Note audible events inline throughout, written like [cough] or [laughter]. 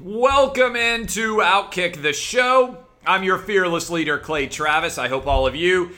Welcome into Outkick the show. I'm your fearless leader, Clay Travis. I hope all of you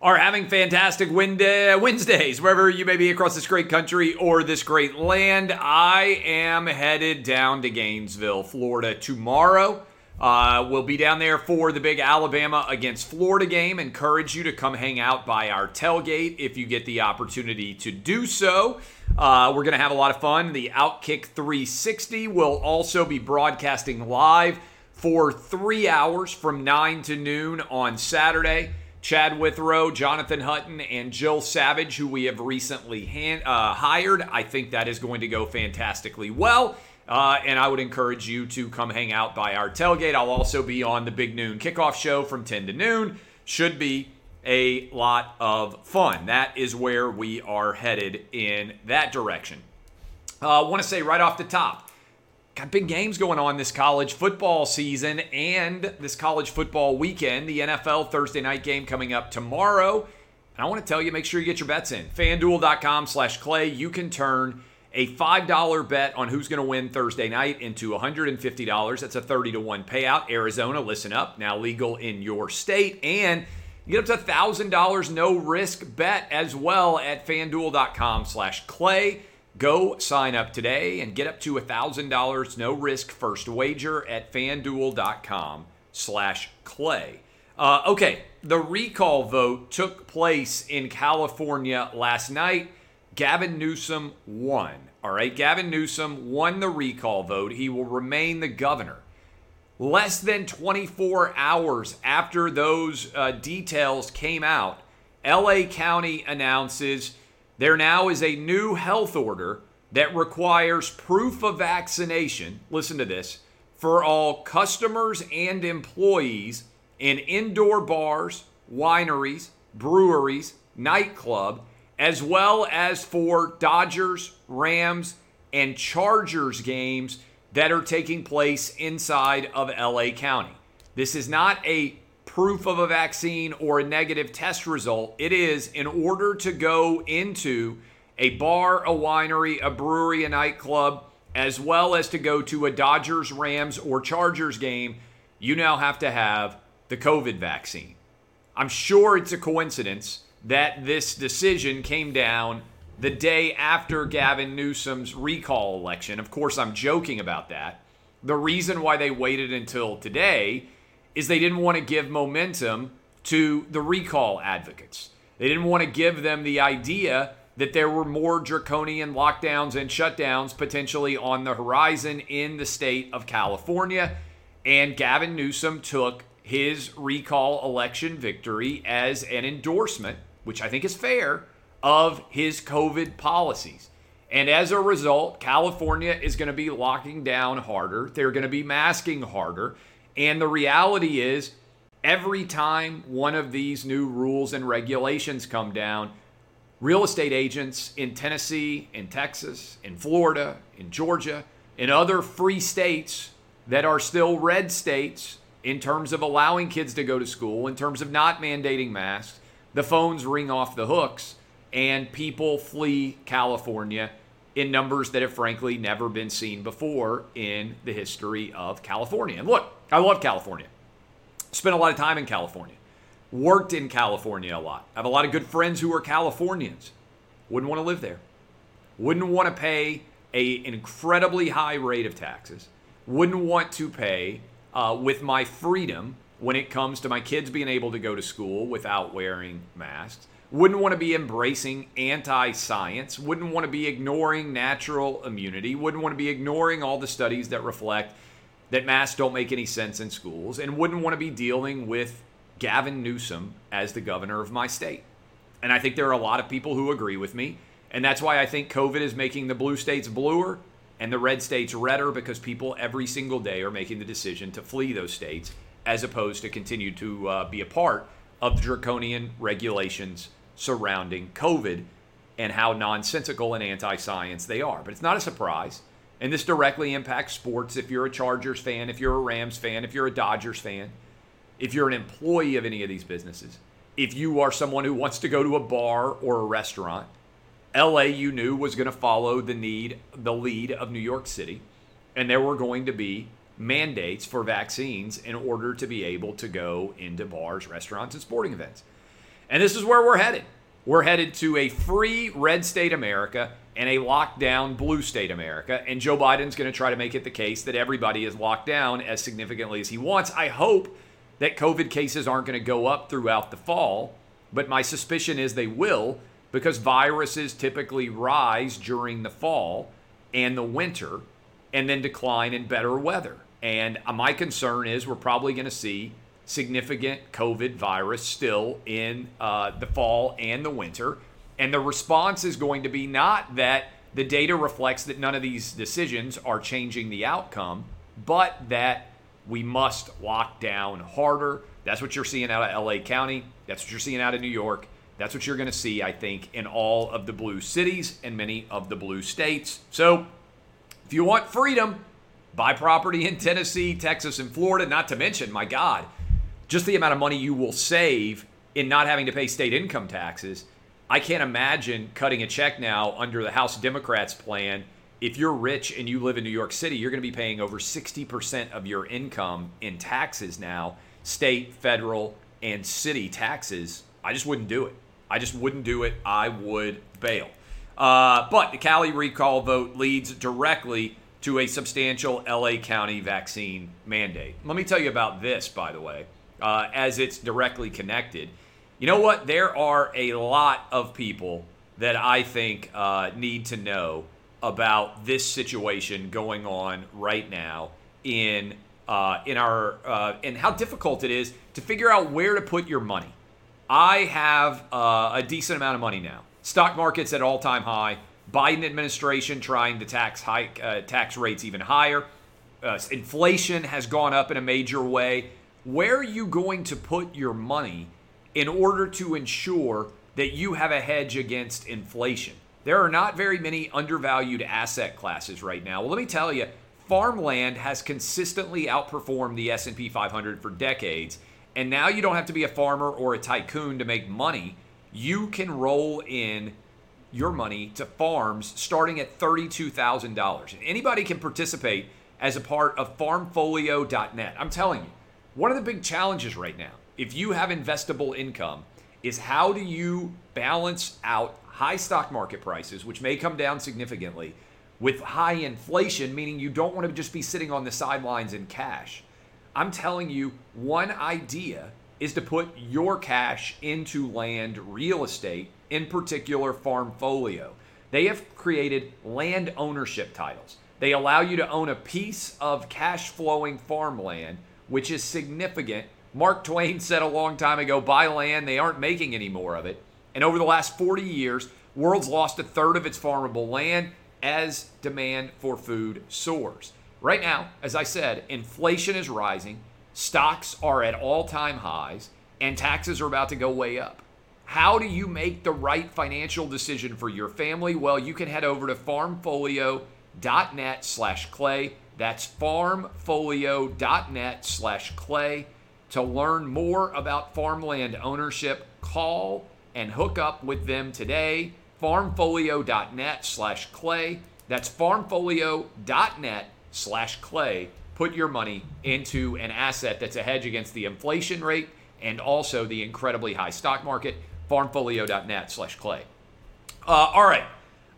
are having fantastic Wednesdays, wherever you may be across this great country or this great land. I am headed down to Gainesville, Florida tomorrow. Uh, we'll be down there for the big Alabama against Florida game. Encourage you to come hang out by our tailgate if you get the opportunity to do so. Uh, we're going to have a lot of fun. The Outkick 360 will also be broadcasting live for three hours from 9 to noon on Saturday. Chad Withrow, Jonathan Hutton, and Jill Savage, who we have recently hand, uh, hired. I think that is going to go fantastically well. Uh, and I would encourage you to come hang out by our tailgate. I'll also be on the Big Noon kickoff show from 10 to noon. Should be a lot of fun. That is where we are headed in that direction. I uh, want to say right off the top, got big games going on this college football season and this college football weekend. The NFL Thursday night game coming up tomorrow. And I want to tell you, make sure you get your bets in. FanDuel.com slash Clay. You can turn a $5 bet on who's going to win Thursday night into $150. That's a 30 to 1 payout. Arizona, listen up, now legal in your state. And you get up to $1,000 no risk bet as well at fanduel.com slash clay. Go sign up today and get up to $1,000 no risk first wager at fanduel.com slash clay. Uh, okay, the recall vote took place in California last night. Gavin Newsom won. All right, Gavin Newsom won the recall vote. He will remain the governor. Less than 24 hours after those uh, details came out, LA County announces there now is a new health order that requires proof of vaccination. Listen to this for all customers and employees in indoor bars, wineries, breweries, nightclub, as well as for Dodgers, Rams, and Chargers games that are taking place inside of LA County. This is not a proof of a vaccine or a negative test result. It is in order to go into a bar, a winery, a brewery, a nightclub, as well as to go to a Dodgers, Rams, or Chargers game, you now have to have the COVID vaccine. I'm sure it's a coincidence that this decision came down the day after Gavin Newsom's recall election. Of course, I'm joking about that. The reason why they waited until today is they didn't want to give momentum to the recall advocates. They didn't want to give them the idea that there were more draconian lockdowns and shutdowns potentially on the horizon in the state of California. And Gavin Newsom took his recall election victory as an endorsement, which I think is fair, of his COVID policies. And as a result, California is going to be locking down harder. They're going to be masking harder. And the reality is, every time one of these new rules and regulations come down, real estate agents in Tennessee, in Texas, in Florida, in Georgia, in other free states that are still red states in terms of allowing kids to go to school, in terms of not mandating masks, the phones ring off the hooks and people flee California in numbers that have frankly never been seen before in the history of California. And look, I love California. Spent a lot of time in California. Worked in California a lot. I have a lot of good friends who are Californians. Wouldn't want to live there. Wouldn't want to pay a, incredibly high rate of taxes. Wouldn't want to pay uh, with my freedom when it comes to my kids being able to go to school without wearing masks wouldn't want to be embracing anti science, wouldn't want to be ignoring natural immunity, wouldn't want to be ignoring all the studies that reflect that masks don't make any sense in schools, and wouldn't want to be dealing with Gavin Newsom as the governor of my state. And I think there are a lot of people who agree with me. And that's why I think COVID is making the blue states bluer and the red states redder because people every single day are making the decision to flee those states as opposed to continue to uh, be a part of the draconian regulations surrounding COVID and how nonsensical and anti science they are. But it's not a surprise. And this directly impacts sports if you're a Chargers fan, if you're a Rams fan, if you're a Dodgers fan, if you're an employee of any of these businesses, if you are someone who wants to go to a bar or a restaurant. LA, you knew, was going to follow the need, the lead of New York City. and there were going to be mandates for vaccines in order to be able to go into bars, restaurants, and sporting events. And this is where we're headed. We're headed to a free red state America and a lockdown blue state America. And Joe Biden's going to try to make it the case that everybody is locked down as significantly as he wants. I hope that COVID cases aren't going to go up throughout the fall, but my suspicion is they will because viruses typically rise during the fall and the winter and then decline in better weather. And uh, my concern is we're probably going to see significant COVID virus still in uh, the fall and the winter. And the response is going to be not that the data reflects that none of these decisions are changing the outcome, but that we must lock down harder. That's what you're seeing out of LA County. That's what you're seeing out of New York. That's what you're going to see, I think, in all of the blue cities and many of the blue states. So, if you want freedom, buy property in Tennessee, Texas, and Florida, not to mention, my God, just the amount of money you will save in not having to pay state income taxes. I can't imagine cutting a check now under the House Democrats' plan. If you're rich and you live in New York City, you're going to be paying over 60% of your income in taxes now, state, federal, and city taxes. I just wouldn't do it. I just wouldn't do it. I would bail. Uh, but the Cali recall vote leads directly to a substantial LA County vaccine mandate. Let me tell you about this, by the way uh, as it's directly connected. You know what? There are a lot of people that I think uh, need to know about this situation going on right now in uh, in our uh, and how difficult it is to figure out where to put your money. I have uh, a decent amount of money now. Stock market's at all time high. Biden administration trying to tax hike uh, tax rates even higher. inflation has gone up in a major way where are you going to put your money in order to ensure that you have a hedge against inflation? There are not very many undervalued asset classes right now. Well, let me tell you, farmland has consistently outperformed the S&P 500 for decades, and now you don't have to be a farmer or a tycoon to make money. You can roll in your money to farms starting at $32,000. And anybody can participate as a part of farmfolio.net. I'm telling you, one of the big challenges right now, if you have investable income, is how do you balance out high stock market prices, which may come down significantly, with high inflation, meaning you don't want to just be sitting on the sidelines in cash. I'm telling you, one idea is to put your cash into land real estate, in particular Farmfolio. They have created land ownership titles. They allow you to own a piece of cash flowing farmland which is significant. Mark Twain said a long time ago buy land, they aren't making any more of it. And over the last 40 years, world's lost a third of its farmable land as demand for food soars. Right now, as I said, inflation is rising, stocks are at all time highs, and taxes are about to go way up. How do you make the right financial decision for your family? Well, you can head over to farmfolio.net slash clay that's farmfolio.net slash clay. To learn more about farmland ownership, call and hook up with them today. Farmfolio.net slash clay. That's farmfolio.net slash clay. Put your money into an asset that's a hedge against the inflation rate and also the incredibly high stock market. Farmfolio.net slash clay. Uh, all right.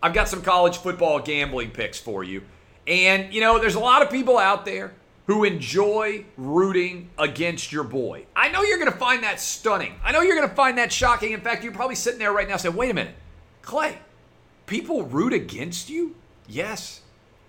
I've got some college football gambling picks for you. And, you know, there's a lot of people out there who enjoy rooting against your boy. I know you're going to find that stunning. I know you're going to find that shocking. In fact, you're probably sitting there right now saying, wait a minute, Clay, people root against you? Yes.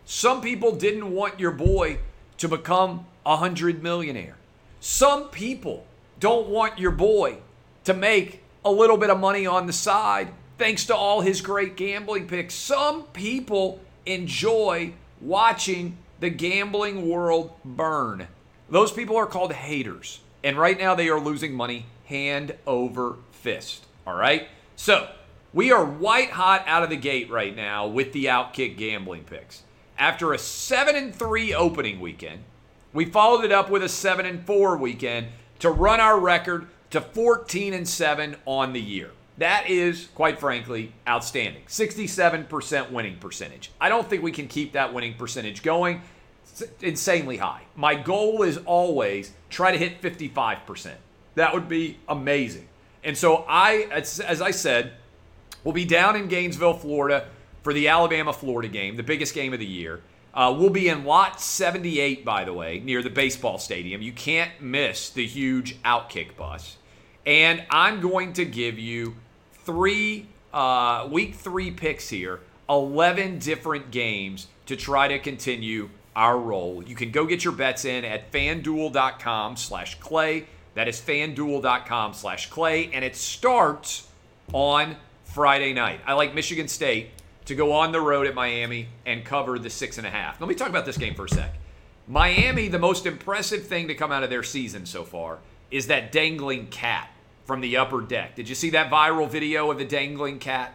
Some people didn't want your boy to become a hundred millionaire. Some people don't want your boy to make a little bit of money on the side thanks to all his great gambling picks. Some people enjoy watching the gambling world burn. Those people are called haters. And right now they are losing money hand over fist. All right? So we are white hot out of the gate right now with the outkick gambling picks. After a 7 and 3 opening weekend, we followed it up with a 7 and 4 weekend to run our record to 14 and 7 on the year. That is, quite frankly, outstanding. 67% winning percentage. I don't think we can keep that winning percentage going. insanely high. My goal is always try to hit 55%. That would be amazing. And so I, as, as I said, will be down in Gainesville, Florida for the Alabama Florida game, the biggest game of the year. Uh, we'll be in lot 78, by the way, near the baseball stadium. You can't miss the huge outkick bus. And I'm going to give you three, uh, week three picks here, 11 different games to try to continue our roll. You can go get your bets in at fanduel.com slash clay. That is fanduel.com slash clay. And it starts on Friday night. I like Michigan State to go on the road at Miami and cover the six and a half. Let me talk about this game for a sec. Miami, the most impressive thing to come out of their season so far is that dangling cat from the upper deck. Did you see that viral video of the dangling cat?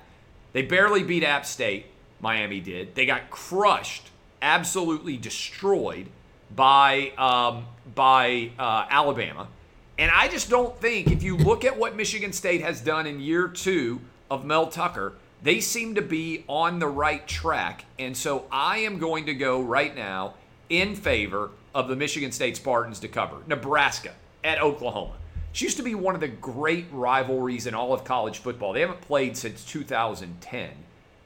They barely beat App State, Miami did. They got crushed, absolutely destroyed by um, by uh, Alabama. And I just don't think if you look at what Michigan State has done in year two of Mel Tucker, they seem to be on the right track. And so I am going to go right now in favor of the Michigan State Spartans to cover. Nebraska at Oklahoma. It used to be one of the great rivalries in all of college football. They haven't played since 2010.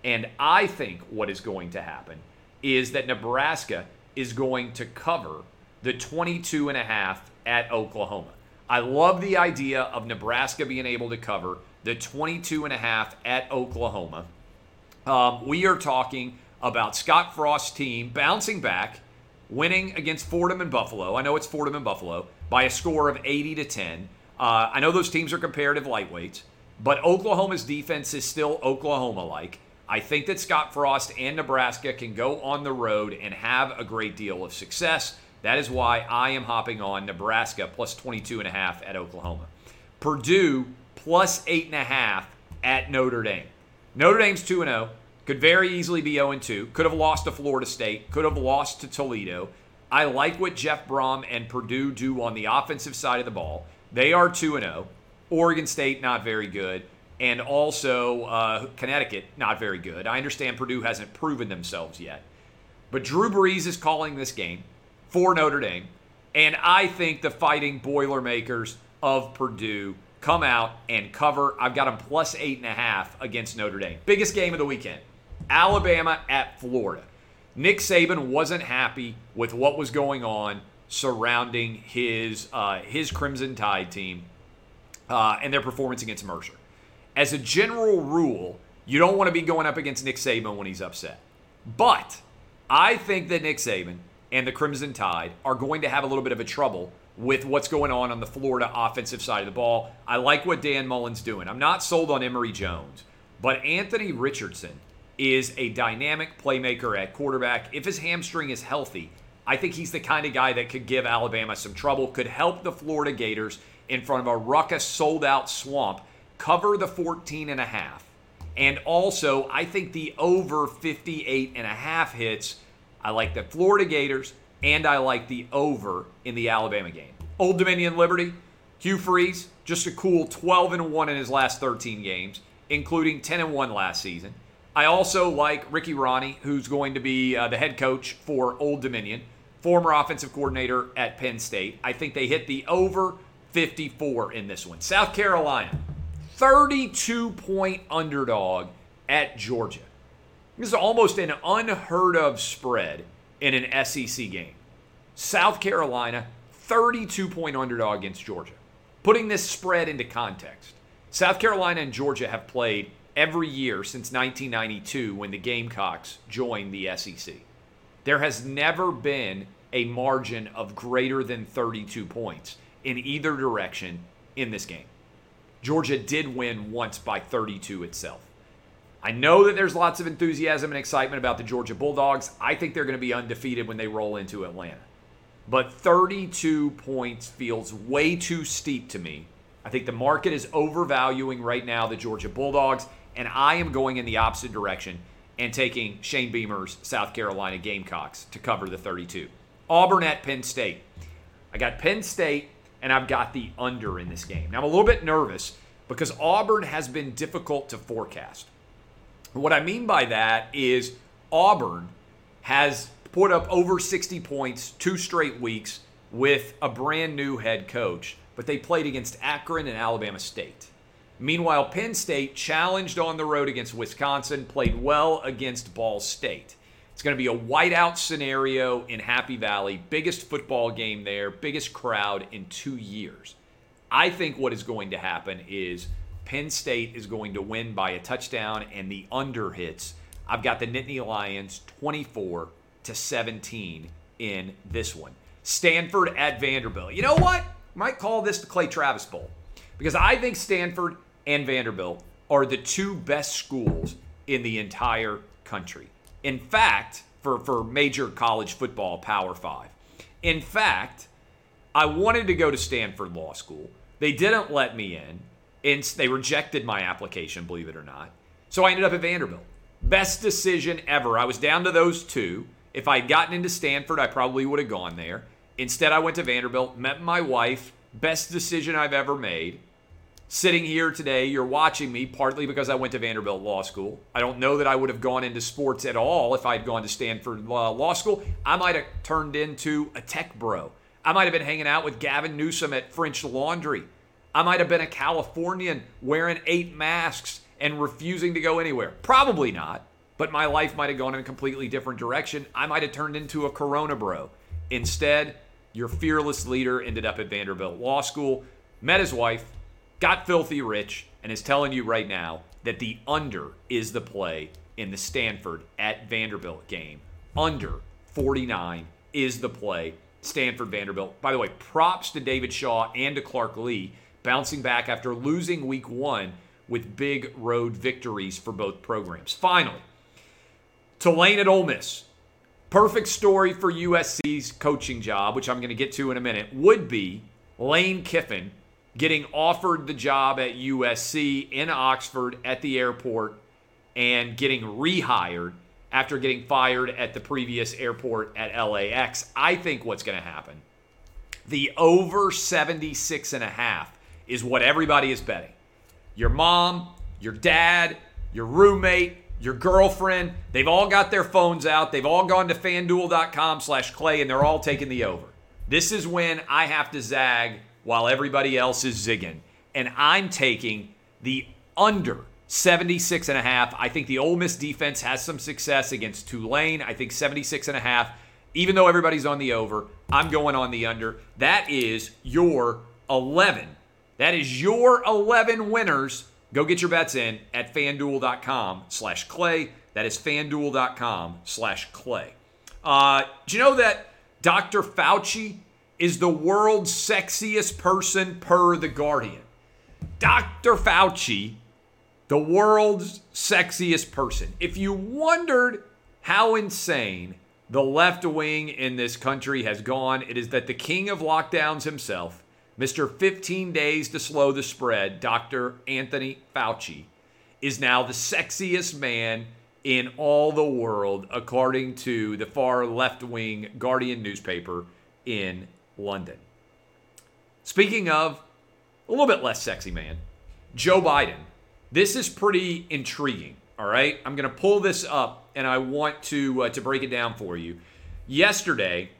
And I think what is going to happen is that Nebraska is going to cover the 22 and a half at Oklahoma. I love the idea of Nebraska being able to cover the 22 and a half at Oklahoma. Um, we are talking about Scott Frost's team bouncing back, winning against Fordham and Buffalo. I know it's Fordham and Buffalo by a score of 80 to 10. Uh, I know those teams are comparative lightweights, but Oklahoma's defense is still Oklahoma like. I think that Scott Frost and Nebraska can go on the road and have a great deal of success. That is why I am hopping on Nebraska plus 22 and a half at Oklahoma. Purdue plus eight and a half at Notre Dame. Notre Dame's 2 0, could very easily be 0 2, could have lost to Florida State, could have lost to Toledo. I like what Jeff Brohm and Purdue do on the offensive side of the ball. They are 2 0. Oregon State, not very good. And also uh, Connecticut, not very good. I understand Purdue hasn't proven themselves yet. But Drew Brees is calling this game for Notre Dame. And I think the fighting Boilermakers of Purdue come out and cover. I've got them plus eight and a half against Notre Dame. Biggest game of the weekend Alabama at Florida. Nick Saban wasn't happy with what was going on surrounding his uh, his Crimson Tide team uh, and their performance against Mercer. As a general rule, you don't want to be going up against Nick Saban when he's upset. But I think that Nick Saban and the Crimson Tide are going to have a little bit of a trouble with what's going on on the Florida offensive side of the ball. I like what Dan Mullen's doing. I'm not sold on Emory Jones, but Anthony Richardson is a dynamic playmaker at quarterback. If his hamstring is healthy, I think he's the kind of guy that could give Alabama some trouble, could help the Florida Gators in front of a ruckus sold out swamp cover the 14 and a half. And also, I think the over 58 and a half hits. I like the Florida Gators and I like the over in the Alabama game. Old Dominion Liberty, Hugh Freeze, just a cool 12 and 1 in his last 13 games, including 10 and 1 last season. I also like Ricky Rahne, who's going to be uh, the head coach for Old Dominion, former offensive coordinator at Penn State. I think they hit the over 54 in this one. South Carolina, 32 point underdog at Georgia. This is almost an unheard of spread in an SEC game. South Carolina, 32 point underdog against Georgia. Putting this spread into context, South Carolina and Georgia have played every year since 1992 when the Gamecocks joined the SEC. There has never been a margin of greater than 32 points in either direction in this game. Georgia did win once by 32 itself. I know that there's lots of enthusiasm and excitement about the Georgia Bulldogs. I think they're going to be undefeated when they roll into Atlanta. But 32 points feels way too steep to me. I think the market is overvaluing right now the Georgia Bulldogs, and I am going in the opposite direction and taking Shane Beamer's South Carolina Gamecocks to cover the 32. Auburn at Penn State. I got Penn State, and I've got the under in this game. Now, I'm a little bit nervous because Auburn has been difficult to forecast. What I mean by that is Auburn has put up over 60 points two straight weeks with a brand new head coach, but they played against Akron and Alabama State. Meanwhile, Penn State challenged on the road against Wisconsin, played well against Ball State. It's going to be a whiteout scenario in Happy Valley, biggest football game there, biggest crowd in two years. I think what is going to happen is Penn State is going to win by a touchdown and the under hits. I've got the Nittany Lions 24 to 17 in this one. Stanford at Vanderbilt. You know what? Might call this the Clay Travis Bowl because I think Stanford and Vanderbilt are the two best schools in the entire country. In fact, for, for major college football, Power Five. In fact, I wanted to go to Stanford Law School. They didn't let me in, and they rejected my application, believe it or not. So I ended up at Vanderbilt. Best decision ever. I was down to those two. If I had gotten into Stanford, I probably would have gone there. Instead, I went to Vanderbilt, met my wife. Best decision I've ever made. Sitting here today, you're watching me partly because I went to Vanderbilt Law School. I don't know that I would have gone into sports at all if I'd gone to Stanford uh, Law School. I might have turned into a tech bro. I might have been hanging out with Gavin Newsom at French Laundry. I might have been a Californian wearing eight masks and refusing to go anywhere. Probably not, but my life might have gone in a completely different direction. I might have turned into a Corona bro. Instead, your fearless leader ended up at Vanderbilt Law School, met his wife, got filthy rich, and is telling you right now that the under is the play in the Stanford at Vanderbilt game. Under 49 is the play. Stanford Vanderbilt. By the way, props to David Shaw and to Clark Lea bouncing back after losing week one with big road victories for both programs. Finally, Tulane at Ole Miss perfect story for USC's coaching job, which I'm going to get to in a minute, would be Lane Kiffin getting offered the job at USC in Oxford at the airport and getting rehired after getting fired at the previous airport at LAX. I think what's going to happen. The over 76 and a half is what everybody is betting. Your mom, your dad, your roommate, your girlfriend, they've all got their phones out. They've all gone to fanduel.com slash clay and they're all taking the over. This is when I have to zag while everybody else is zigging. And I'm taking the under 76 and a half. I think the Ole Miss defense has some success against Tulane. I think 76 and a half. Even though everybody's on the over, I'm going on the under. That is your 11. That is your 11 winners Go get your bets in at fanduel.com slash clay. That is fanduel.com slash clay. Uh, do you know that Dr. Fauci is the world's sexiest person per The Guardian? Dr. Fauci, the world's sexiest person. If you wondered how insane the left wing in this country has gone, it is that the king of lockdowns himself Mr. 15 Days to Slow the Spread, Dr. Anthony Fauci, is now the sexiest man in all the world, according to the far left wing Guardian newspaper in London. Speaking of a little bit less sexy man, Joe Biden. This is pretty intriguing. All right, I'm going to pull this up and I want to uh, to break it down for you. Yesterday,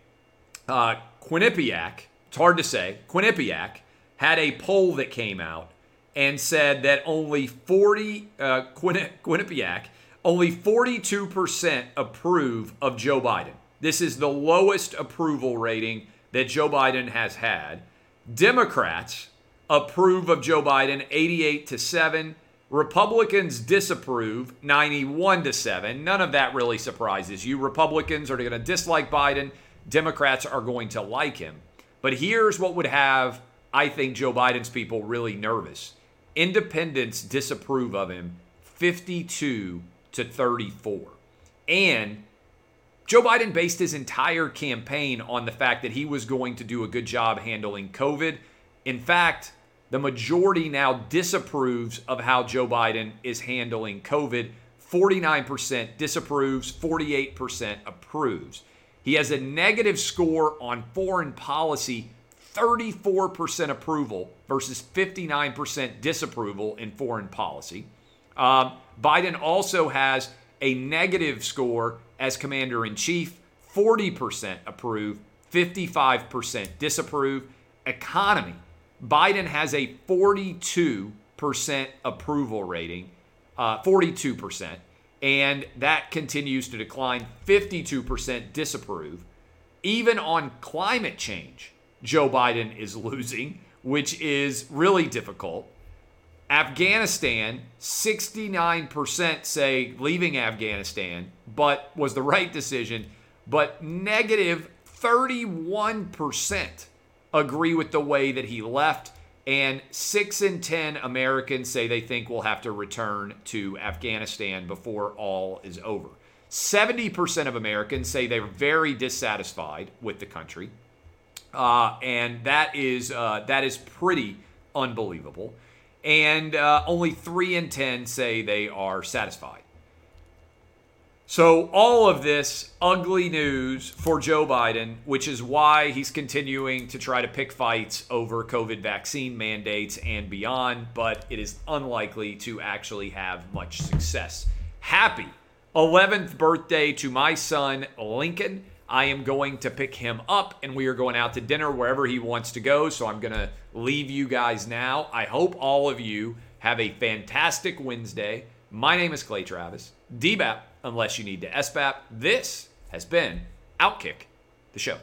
uh, Quinnipiac it's hard to say. Quinnipiac had a poll that came out and said that only 40, uh, Quinnipiac, only 42% approve of Joe Biden. This is the lowest approval rating that Joe Biden has had. Democrats approve of Joe Biden 88 to 7. Republicans disapprove 91 to 7. None of that really surprises you. Republicans are going to dislike Biden, Democrats are going to like him. But here's what would have, I think, Joe Biden's people really nervous. Independents disapprove of him 52 to 34. And Joe Biden based his entire campaign on the fact that he was going to do a good job handling COVID. In fact, the majority now disapproves of how Joe Biden is handling COVID. 49% disapproves, 48% approves. He has a negative score on foreign policy, 34% approval versus 59% disapproval in foreign policy. Um, Biden also has a negative score as commander in chief, 40% approve, 55% disapprove. Economy, Biden has a 42% approval rating, uh, 42%, and that continues to decline, 52% disapprove. Even on climate change, Joe Biden is [laughs] losing, which is really difficult. Afghanistan, 69% say leaving Afghanistan, but was the right decision, but negative 31% agree with the way that he left. And six in 10 Americans say they think we'll have to return to Afghanistan before all is over. 70% of Americans say they're very dissatisfied with the country. Uh, and that is, uh, that is pretty unbelievable. And uh, only three in 10 say they are satisfied. So, all of this ugly news for Joe Biden, which is why he's continuing to try to pick fights over COVID vaccine mandates and beyond, but it is unlikely to actually have much success. Happy 11th birthday to my son, Lincoln. I am going to pick him up and we are going out to dinner wherever he wants to go. So, I'm going to leave you guys now. I hope all of you have a fantastic Wednesday. My name is Clay Travis. DBAP unless you need to SBAP. This has been Outkick, the show.